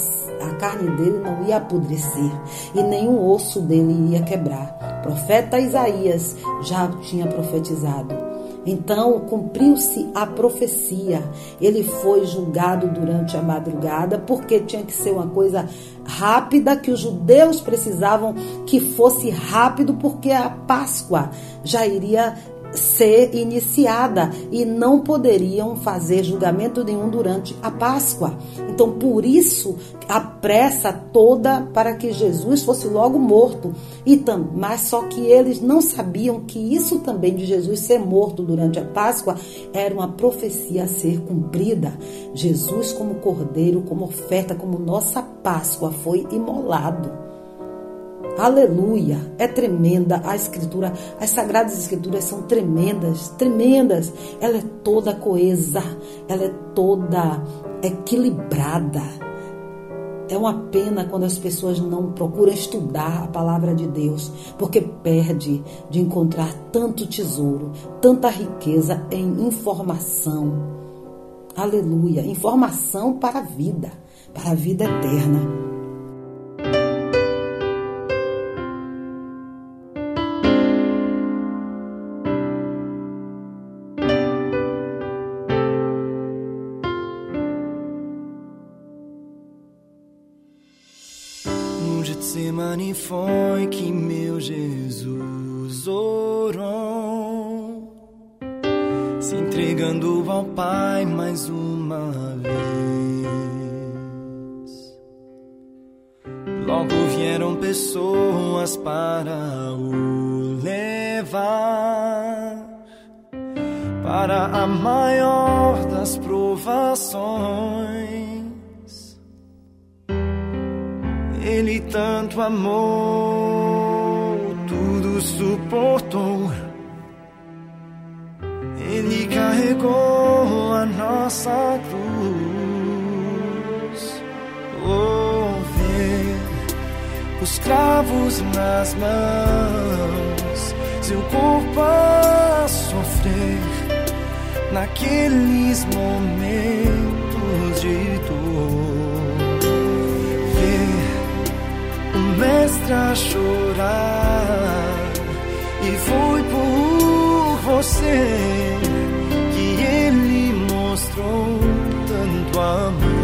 Speaker 5: a carne dele não ia apodrecer e nenhum osso dele ia quebrar. O profeta Isaías já tinha profetizado. Então cumpriu-se a profecia. Ele foi julgado durante a madrugada porque tinha que ser uma coisa rápida que os judeus precisavam que fosse rápido porque a Páscoa já iria ser iniciada e não poderiam fazer julgamento nenhum durante a Páscoa. Então, por isso, a pressa toda para que Jesus fosse logo morto. E tam, mas só que eles não sabiam que isso também de Jesus ser morto durante a Páscoa era uma profecia a ser cumprida. Jesus como cordeiro, como oferta, como nossa Páscoa foi imolado. Aleluia! É tremenda a escritura. As sagradas escrituras são tremendas, tremendas. Ela é toda coesa, ela é toda equilibrada. É uma pena quando as pessoas não procuram estudar a palavra de Deus, porque perde de encontrar tanto tesouro, tanta riqueza em informação. Aleluia! Informação para a vida, para a vida eterna.
Speaker 12: Getsemane foi que meu Jesus orou, se entregando ao Pai mais uma vez. Logo vieram pessoas para o levar para a maior das provações. Ele tanto amou, tudo suportou. Ele carregou a nossa cruz. Oh, ver os cravos nas mãos, seu corpo a sofrer naqueles momentos mestre a chorar e foi por você que ele mostrou tanto amor.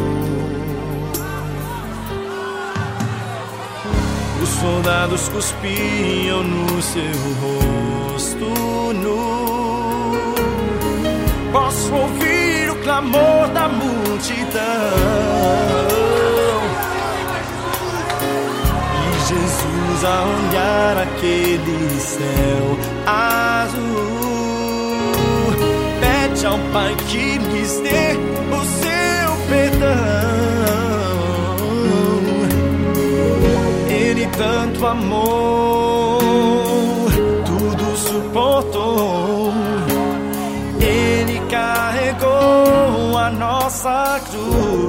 Speaker 12: Os soldados cuspiam no seu rosto nu. Posso ouvir o clamor da multidão. A olhar aquele céu azul pede ao Pai que lhes dê o seu perdão. Ele tanto amou, tudo suportou. Ele carregou a nossa cruz.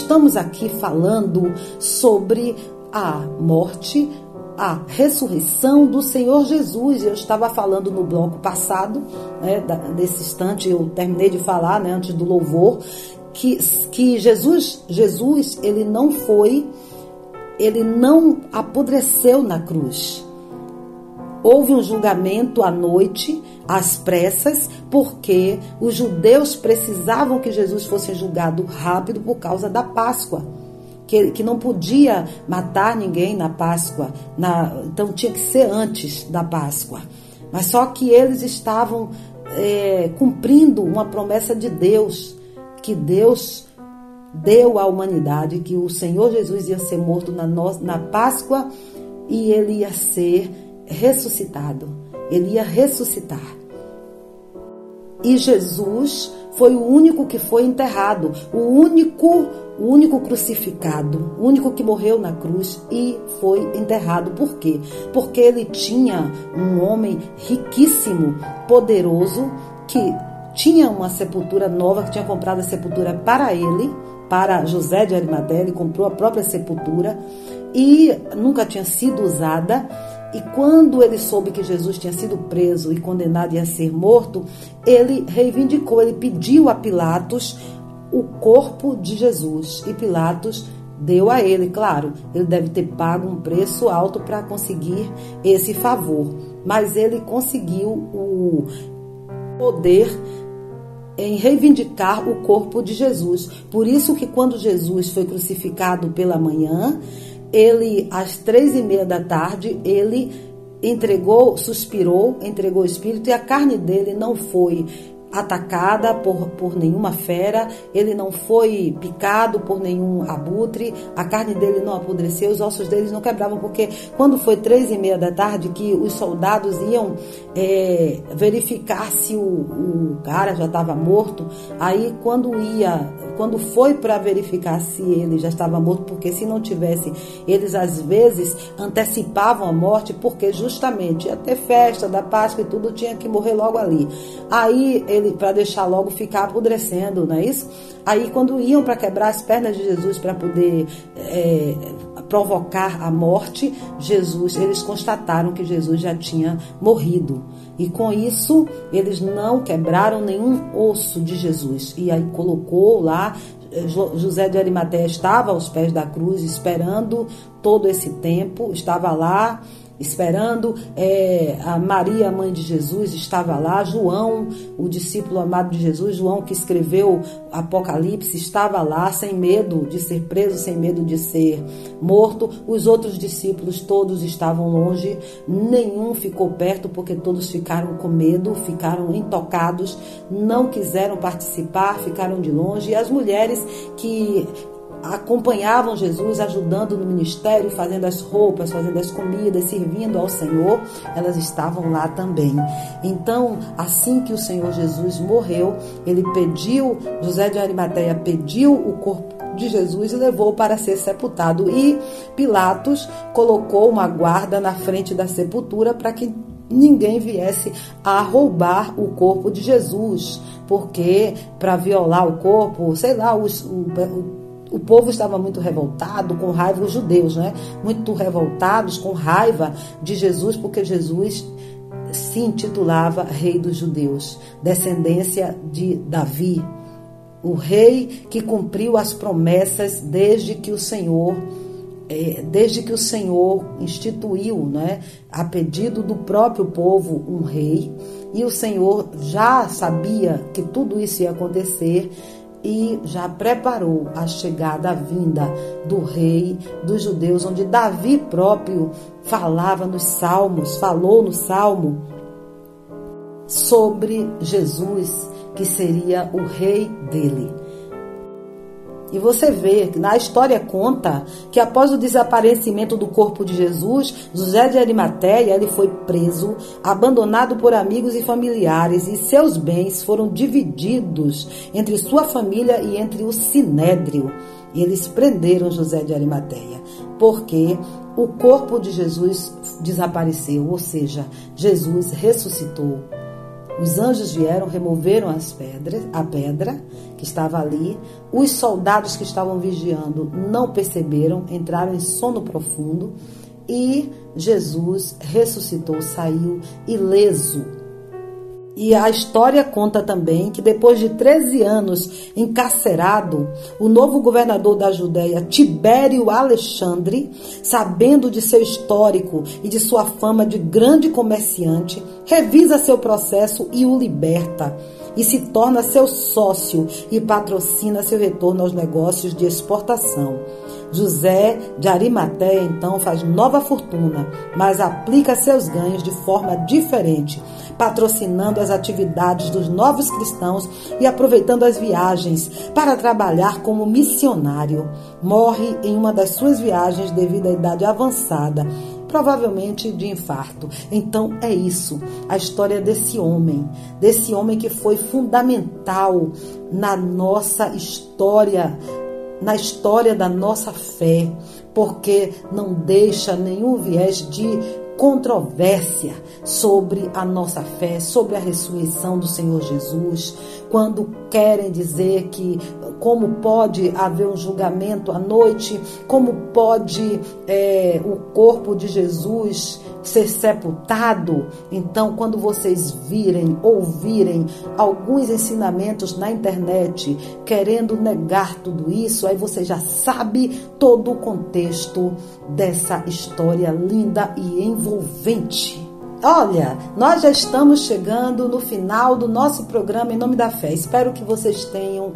Speaker 5: Estamos aqui falando sobre a morte, a ressurreição do Senhor Jesus. Eu estava falando no bloco passado, né, nesse instante eu terminei de falar, né, antes do louvor, que, que Jesus, Jesus, ele não foi, ele não apodreceu na cruz. Houve um julgamento à noite, às pressas, porque os judeus precisavam que Jesus fosse julgado rápido por causa da Páscoa. Que, que não podia matar ninguém na Páscoa, na, então tinha que ser antes da Páscoa. Mas só que eles estavam é, cumprindo uma promessa de Deus, que Deus deu à humanidade, que o Senhor Jesus ia ser morto na, na Páscoa e ele ia ser ressuscitado. Ele ia ressuscitar. E Jesus foi o único que foi enterrado, o único, o único crucificado, o único que morreu na cruz e foi enterrado. Por quê? Porque ele tinha um homem riquíssimo, poderoso, que tinha uma sepultura nova, que tinha comprado a sepultura para ele, para José de Arimateia, ele comprou a própria sepultura e nunca tinha sido usada e quando ele soube que Jesus tinha sido preso e condenado a ser morto, ele reivindicou, ele pediu a Pilatos o corpo de Jesus. E Pilatos deu a ele, claro, ele deve ter pago um preço alto para conseguir esse favor, mas ele conseguiu o poder em reivindicar o corpo de Jesus. Por isso que quando Jesus foi crucificado pela manhã, ele, às três e meia da tarde, ele entregou, suspirou, entregou o espírito e a carne dele não foi atacada por, por nenhuma fera, ele não foi picado por nenhum abutre, a carne dele não apodreceu, os ossos deles não quebravam, porque quando foi três e meia da tarde que os soldados iam é, verificar se o, o cara já estava morto, aí quando ia, quando foi para verificar se ele já estava morto, porque se não tivesse, eles às vezes antecipavam a morte, porque justamente ia ter festa da Páscoa e tudo tinha que morrer logo ali. Aí ele para deixar logo ficar apodrecendo, não é isso? Aí quando iam para quebrar as pernas de Jesus para poder é, provocar a morte, Jesus, eles constataram que Jesus já tinha morrido. E com isso, eles não quebraram nenhum osso de Jesus. E aí colocou lá é, José de Arimateia estava aos pés da cruz esperando todo esse tempo, estava lá esperando. É, a Maria, mãe de Jesus, estava lá. João, o discípulo amado de Jesus, João que escreveu Apocalipse, estava lá, sem medo de ser preso, sem medo de ser morto. Os outros discípulos todos estavam longe, nenhum ficou perto, porque todos ficaram com medo, ficaram intocados, não quiseram participar, ficaram de longe. E as mulheres que acompanhavam Jesus, ajudando no ministério, fazendo as roupas, fazendo as comidas, servindo ao Senhor, elas estavam lá também. Então, assim que o Senhor Jesus morreu, ele pediu, José de Arimateia pediu o corpo de Jesus e levou para ser sepultado. E Pilatos colocou uma guarda na frente da sepultura para que ninguém viesse a roubar o corpo de Jesus, porque para violar o corpo, sei lá, o, o o povo estava muito revoltado, com raiva, os judeus, né? Muito revoltados, com raiva de Jesus, porque Jesus se intitulava Rei dos Judeus, descendência de Davi, o rei que cumpriu as promessas desde que o Senhor é, desde que o Senhor instituiu, né, a pedido do próprio povo, um rei, e o Senhor já sabia que tudo isso ia acontecer, e já preparou a chegada, a vinda do rei dos judeus, onde Davi próprio falava nos salmos, falou no salmo sobre Jesus, que seria o rei dele. E você vê na história conta que após o desaparecimento do corpo de Jesus, José de Arimateia ele foi preso, abandonado por amigos e familiares e seus bens foram divididos entre sua família e entre o sinédrio. E eles prenderam José de Arimateia, porque o corpo de Jesus desapareceu, ou seja, Jesus ressuscitou. Os anjos vieram, removeram as pedras, a pedra que estava ali. Os soldados que estavam vigiando não perceberam, entraram em sono profundo e Jesus ressuscitou, saiu ileso e a história conta também que depois de 13 anos encarcerado, o novo governador da Judéia, Tibério Alexandre, sabendo de seu histórico e de sua fama de grande comerciante, revisa seu processo e o liberta e se torna seu sócio e patrocina seu retorno aos negócios de exportação. José de Arimateia então faz nova fortuna, mas aplica seus ganhos de forma diferente, patrocinando as atividades dos novos cristãos e aproveitando as viagens para trabalhar como missionário. Morre em uma das suas viagens devido à idade avançada provavelmente de infarto. Então é isso, a história desse homem, desse homem que foi fundamental na nossa história na história da nossa fé, porque não deixa nenhum viés de controvérsia sobre a nossa fé, sobre a ressurreição do Senhor Jesus, quando querem dizer que como pode haver um julgamento à noite, como pode é, o corpo de Jesus ser sepultado. Então, quando vocês virem, ouvirem alguns ensinamentos na internet querendo negar tudo isso, aí você já sabe todo o contexto dessa história linda e envolvente. Olha, nós já estamos chegando no final do nosso programa Em Nome da Fé. Espero que vocês tenham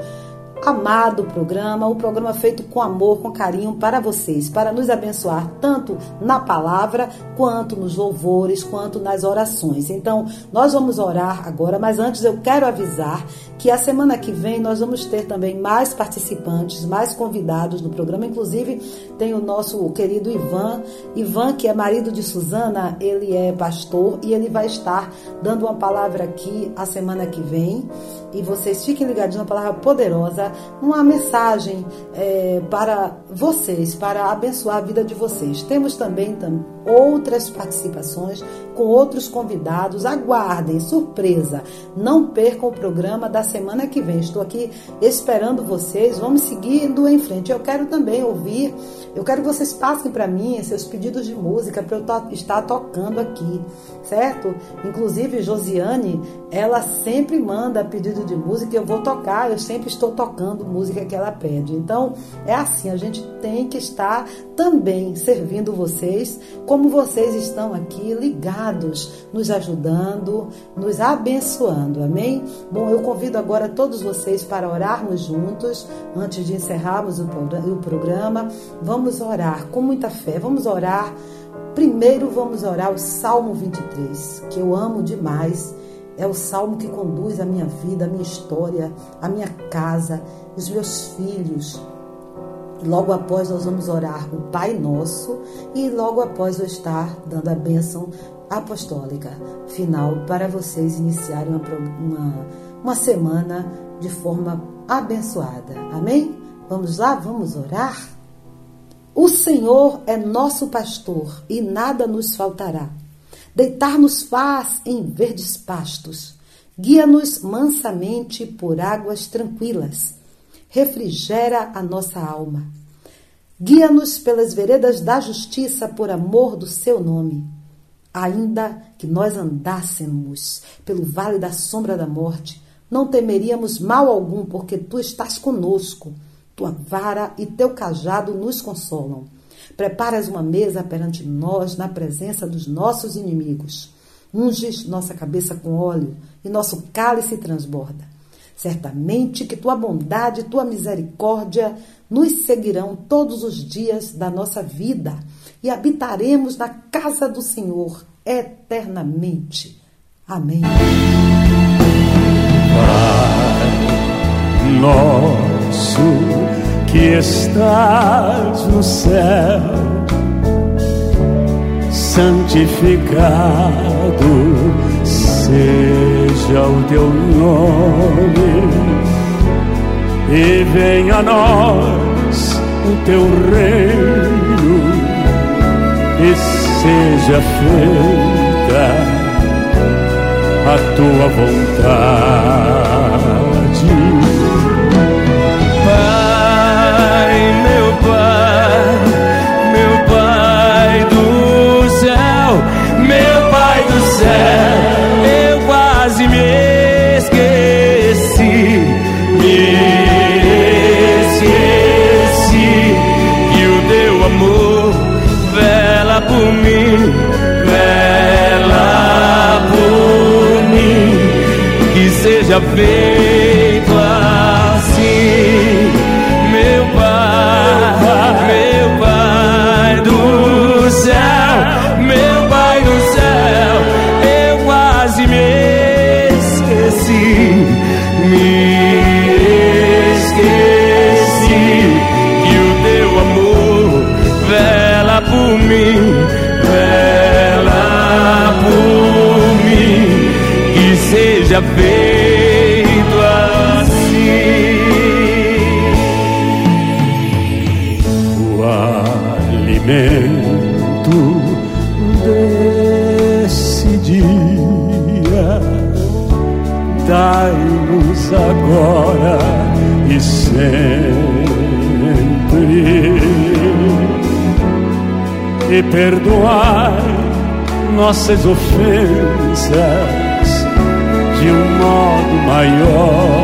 Speaker 5: amado programa, o programa feito com amor, com carinho para vocês, para nos abençoar tanto na palavra, quanto nos louvores, quanto nas orações. Então, nós vamos orar agora, mas antes eu quero avisar que a semana que vem nós vamos ter também mais participantes, mais convidados no programa. Inclusive, tem o nosso querido Ivan. Ivan, que é marido de Suzana, ele é pastor e ele vai estar dando uma palavra aqui a semana que vem. E vocês fiquem ligados na palavra poderosa, uma mensagem é, para vocês, para abençoar a vida de vocês. Temos também tam, outras participações com outros convidados. Aguardem, surpresa. Não percam o programa da semana que vem. Estou aqui esperando vocês. Vamos seguindo em frente. Eu quero também ouvir, eu quero que vocês passem para mim seus pedidos de música para eu estar tocando aqui, certo? Inclusive, Josiane, ela sempre manda de música eu vou tocar. Eu sempre estou tocando música que ela pede. Então, é assim, a gente tem que estar também servindo vocês, como vocês estão aqui ligados, nos ajudando, nos abençoando. Amém? Bom, eu convido agora todos vocês para orarmos juntos, antes de encerrarmos o programa. Vamos orar com muita fé. Vamos orar. Primeiro vamos orar o Salmo 23, que eu amo demais. É o salmo que conduz a minha vida, a minha história, a minha casa, os meus filhos, Logo após nós vamos orar o Pai Nosso e logo após eu estar dando a bênção apostólica final para vocês iniciarem uma, uma, uma semana de forma abençoada. Amém? Vamos lá, vamos orar? O Senhor é nosso pastor e nada nos faltará. Deitar-nos faz em verdes pastos. Guia-nos mansamente por águas tranquilas refrigera a nossa alma. Guia-nos pelas veredas da justiça por amor do seu nome. Ainda que nós andássemos pelo vale da sombra da morte, não temeríamos mal algum, porque tu estás conosco. Tua vara e teu cajado nos consolam. Preparas uma mesa perante nós na presença dos nossos inimigos. Unges nossa cabeça com óleo e nosso cálice transborda. Certamente que tua bondade e tua misericórdia nos seguirão todos os dias da nossa vida e habitaremos na casa do Senhor eternamente. Amém.
Speaker 13: Pai nosso que estás no céu, santificado seja o teu nome e venha a nós o teu reino e seja feita a tua vontade.
Speaker 14: Céu, eu quase me esqueci, me esqueci. Que o teu amor vela por mim, vela por mim, que seja feito esqueci, me esqueci que o teu amor vela por mim, vela por mim, que seja feito
Speaker 13: agora e sempre, e perdoai nossas ofensas de um modo maior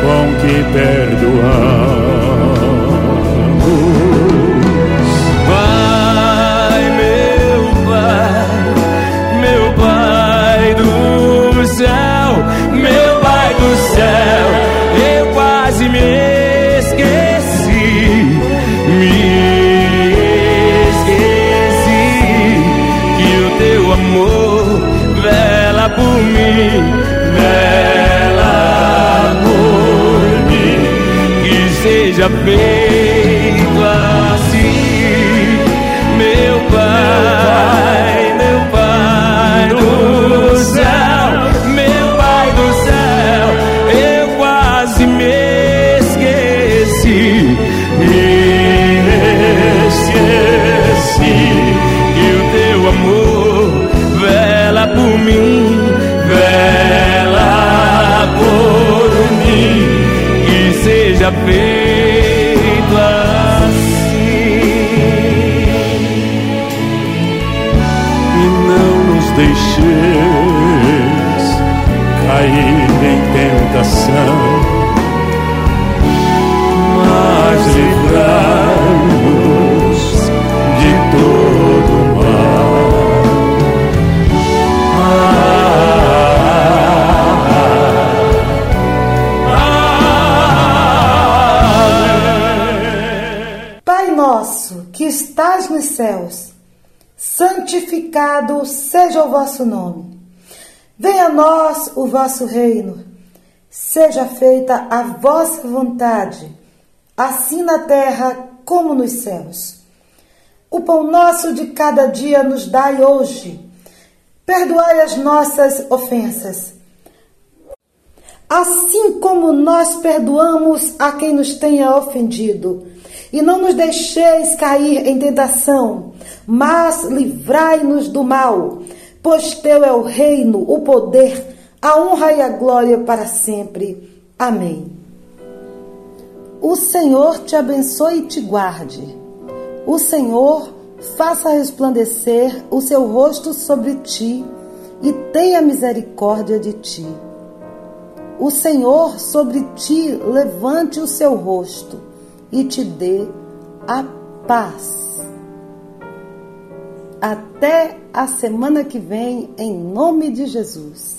Speaker 13: com que perdoamos.
Speaker 14: Do céu, eu quase me esqueci, me esqueci que o teu amor vela por mim, vela por mim, que seja feito seja feito assim.
Speaker 13: e não nos deixeis cair em tentação, mas livrai-nos
Speaker 5: santificado seja o vosso nome. Venha a nós o vosso reino. Seja feita a vossa vontade, assim na terra como nos céus. O pão nosso de cada dia nos dai hoje. Perdoai as nossas ofensas, assim como nós perdoamos a quem nos tenha ofendido. E não nos deixeis cair em tentação, mas livrai-nos do mal, pois teu é o reino, o poder, a honra e a glória para sempre. Amém. O Senhor te abençoe e te guarde. O Senhor faça resplandecer o seu rosto sobre ti e tenha misericórdia de ti. O Senhor sobre ti levante o seu rosto e te dê a paz. Até a semana que vem, em nome de Jesus.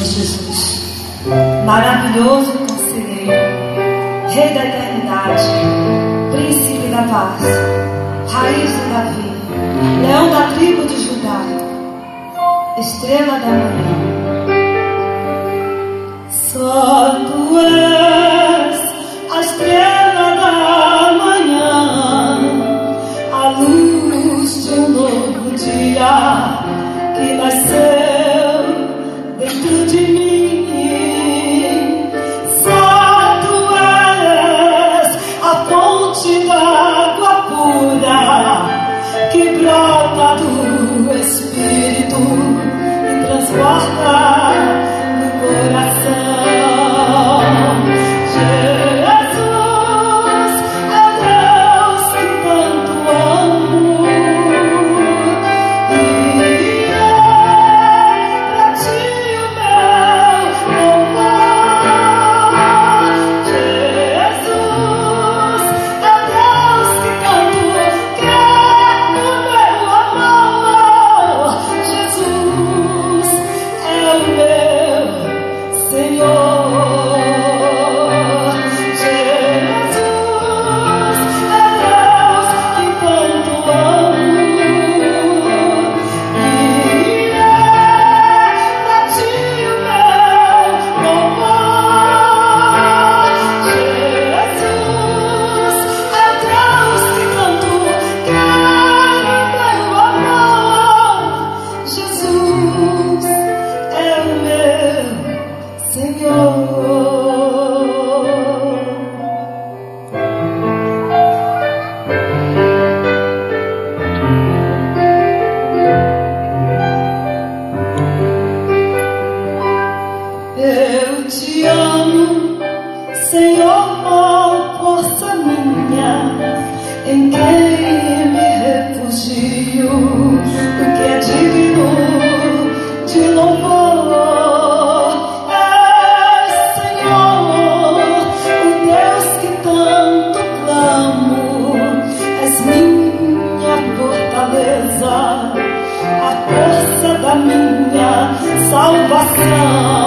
Speaker 9: Senhor Jesus. Maravilhoso Conselheiro, Rei da Eternidade, Príncipe da Paz, Raiz de Davi, Leão da tribo de Judá, Estrela da manhã. Só tu és a estrela da manhã, a luz de um novo dia. 这几 bakra